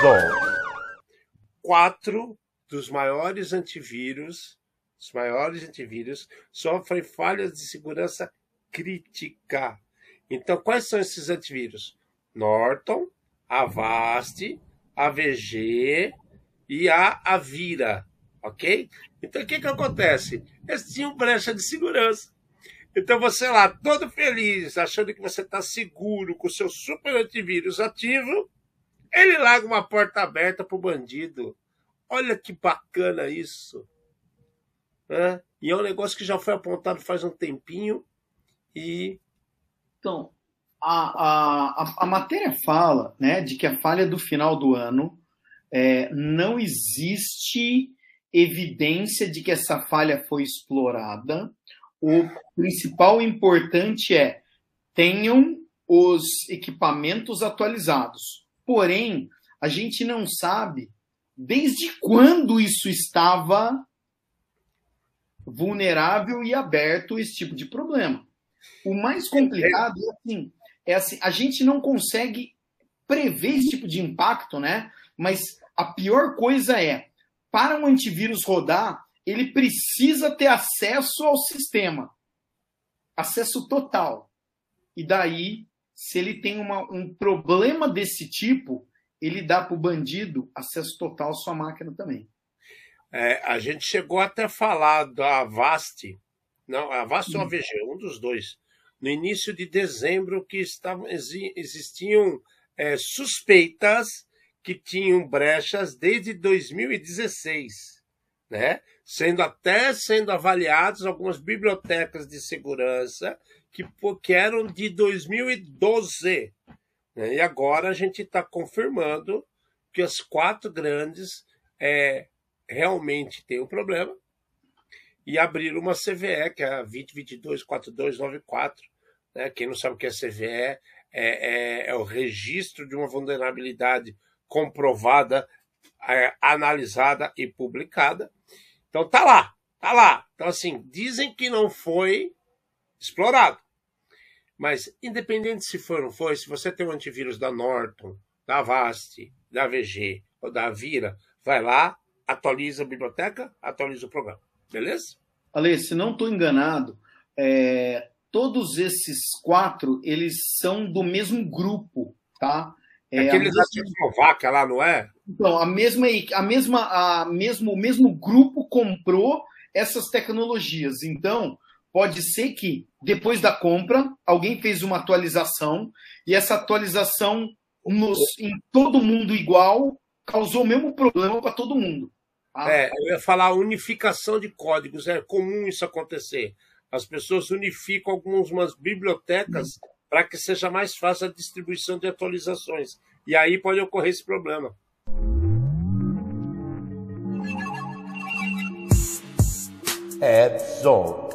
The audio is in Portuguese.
Edson. Quatro dos maiores antivírus, os maiores antivírus, sofrem falhas de segurança crítica. Então, quais são esses antivírus? Norton, Avast, AVG e a Avira, ok? Então, o que, que acontece? Eles tinham brecha de segurança. Então você lá, todo feliz, achando que você está seguro com o seu super antivírus ativo, ele larga uma porta aberta para o bandido. Olha que bacana isso. Né? E é um negócio que já foi apontado faz um tempinho e. Então, a, a, a matéria fala né, de que a falha do final do ano é, não existe evidência de que essa falha foi explorada o principal importante é tenham os equipamentos atualizados. Porém, a gente não sabe desde quando isso estava vulnerável e aberto esse tipo de problema. O mais complicado é assim, é assim, a gente não consegue prever esse tipo de impacto, né? Mas a pior coisa é, para um antivírus rodar, ele precisa ter acesso ao sistema. Acesso total. E daí, se ele tem uma, um problema desse tipo, ele dá para o bandido acesso total à sua máquina também. É, a gente chegou até a falar da Avast, não, a Avast ou a VG, um dos dois, no início de dezembro, que estavam, existiam é, suspeitas que tinham brechas desde 2016 né? Sendo até sendo avaliados algumas bibliotecas de segurança que, que eram de 2012. Né? E agora a gente está confirmando que as quatro grandes é, realmente têm um problema e abriram uma CVE, que é a 2022-4294. Né? Quem não sabe o que é CVE, é, é, é o registro de uma vulnerabilidade comprovada é, analisada e publicada. Então tá lá, tá lá. Então assim, dizem que não foi explorado. Mas independente se foi ou não foi, se você tem um antivírus da Norton, da Avast, da VG ou da Avira, vai lá, atualiza a biblioteca, atualiza o programa. Beleza? Ale, se não estou enganado, é, todos esses quatro, eles são do mesmo grupo, tá? É, Aqueles da Tchecoslováquia lá, não é? Então, a mesma, a mesma, a mesmo, o mesmo grupo comprou essas tecnologias. Então, pode ser que depois da compra alguém fez uma atualização e essa atualização nos, em todo mundo igual causou o mesmo problema para todo mundo. Tá? É, eu ia falar unificação de códigos, é comum isso acontecer. As pessoas unificam algumas bibliotecas hum para que seja mais fácil a distribuição de atualizações. E aí pode ocorrer esse problema. Edson.